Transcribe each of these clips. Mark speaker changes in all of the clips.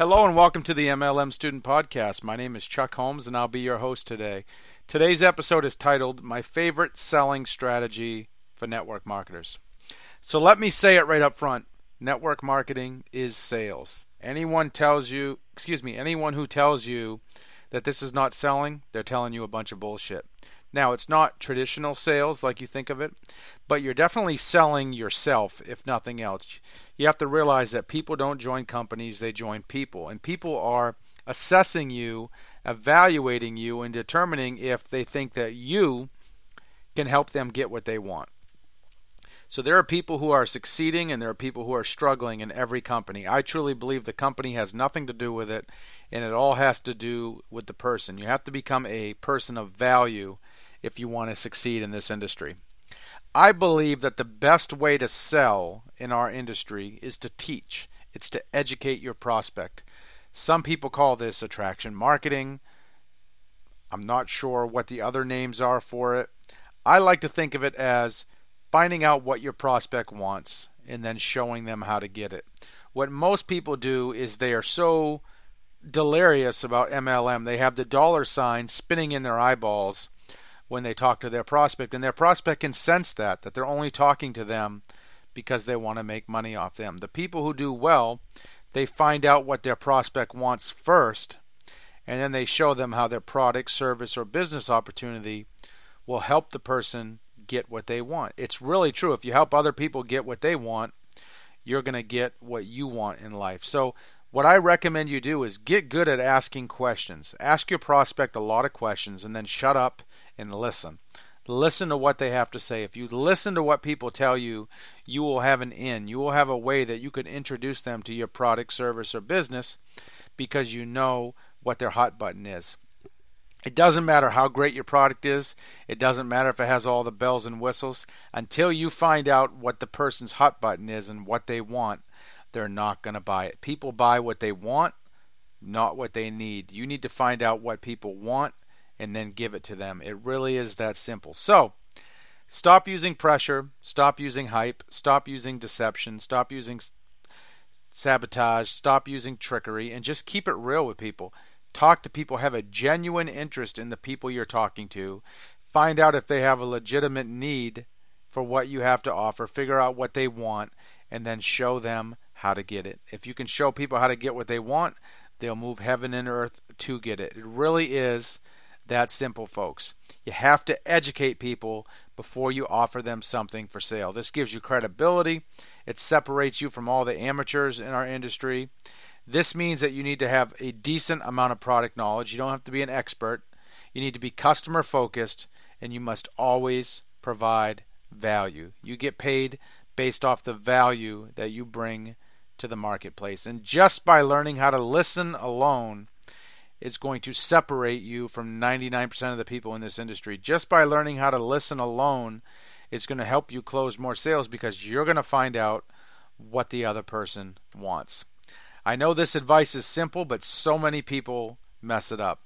Speaker 1: Hello and welcome to the MLM Student Podcast. My name is Chuck Holmes and I'll be your host today. Today's episode is titled My Favorite Selling Strategy for Network Marketers. So let me say it right up front network marketing is sales. Anyone tells you, excuse me, anyone who tells you that this is not selling, they're telling you a bunch of bullshit. Now, it's not traditional sales like you think of it, but you're definitely selling yourself, if nothing else. You have to realize that people don't join companies, they join people. And people are assessing you, evaluating you, and determining if they think that you can help them get what they want. So there are people who are succeeding and there are people who are struggling in every company. I truly believe the company has nothing to do with it and it all has to do with the person. You have to become a person of value if you want to succeed in this industry. I believe that the best way to sell in our industry is to teach. It's to educate your prospect. Some people call this attraction marketing. I'm not sure what the other names are for it. I like to think of it as finding out what your prospect wants and then showing them how to get it. What most people do is they are so delirious about MLM, they have the dollar sign spinning in their eyeballs when they talk to their prospect, and their prospect can sense that that they're only talking to them because they want to make money off them. The people who do well, they find out what their prospect wants first, and then they show them how their product, service, or business opportunity will help the person get what they want. It's really true. If you help other people get what they want, you're going to get what you want in life. So what I recommend you do is get good at asking questions. Ask your prospect a lot of questions and then shut up and listen. Listen to what they have to say. If you listen to what people tell you, you will have an in. You will have a way that you can introduce them to your product, service, or business because you know what their hot button is. It doesn't matter how great your product is. It doesn't matter if it has all the bells and whistles. Until you find out what the person's hot button is and what they want, they're not going to buy it. People buy what they want, not what they need. You need to find out what people want and then give it to them. It really is that simple. So, stop using pressure, stop using hype, stop using deception, stop using sabotage, stop using trickery, and just keep it real with people. Talk to people, have a genuine interest in the people you're talking to. Find out if they have a legitimate need for what you have to offer, figure out what they want, and then show them how to get it. If you can show people how to get what they want, they'll move heaven and earth to get it. It really is that simple, folks. You have to educate people before you offer them something for sale. This gives you credibility, it separates you from all the amateurs in our industry. This means that you need to have a decent amount of product knowledge. You don't have to be an expert. You need to be customer focused, and you must always provide value. You get paid based off the value that you bring to the marketplace. And just by learning how to listen alone is going to separate you from 99% of the people in this industry. Just by learning how to listen alone is going to help you close more sales because you're going to find out what the other person wants. I know this advice is simple, but so many people mess it up.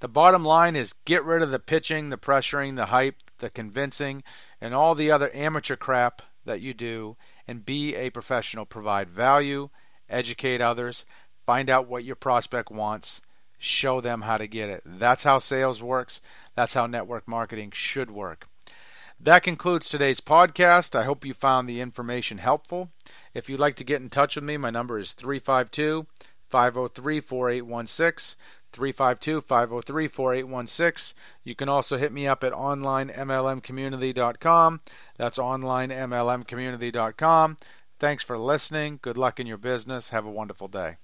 Speaker 1: The bottom line is get rid of the pitching, the pressuring, the hype, the convincing, and all the other amateur crap that you do and be a professional. Provide value, educate others, find out what your prospect wants, show them how to get it. That's how sales works. That's how network marketing should work. That concludes today's podcast. I hope you found the information helpful. If you'd like to get in touch with me, my number is 352 503 4816. 352 503 4816. You can also hit me up at onlinemlmcommunity.com. That's onlinemlmcommunity.com. Thanks for listening. Good luck in your business. Have a wonderful day.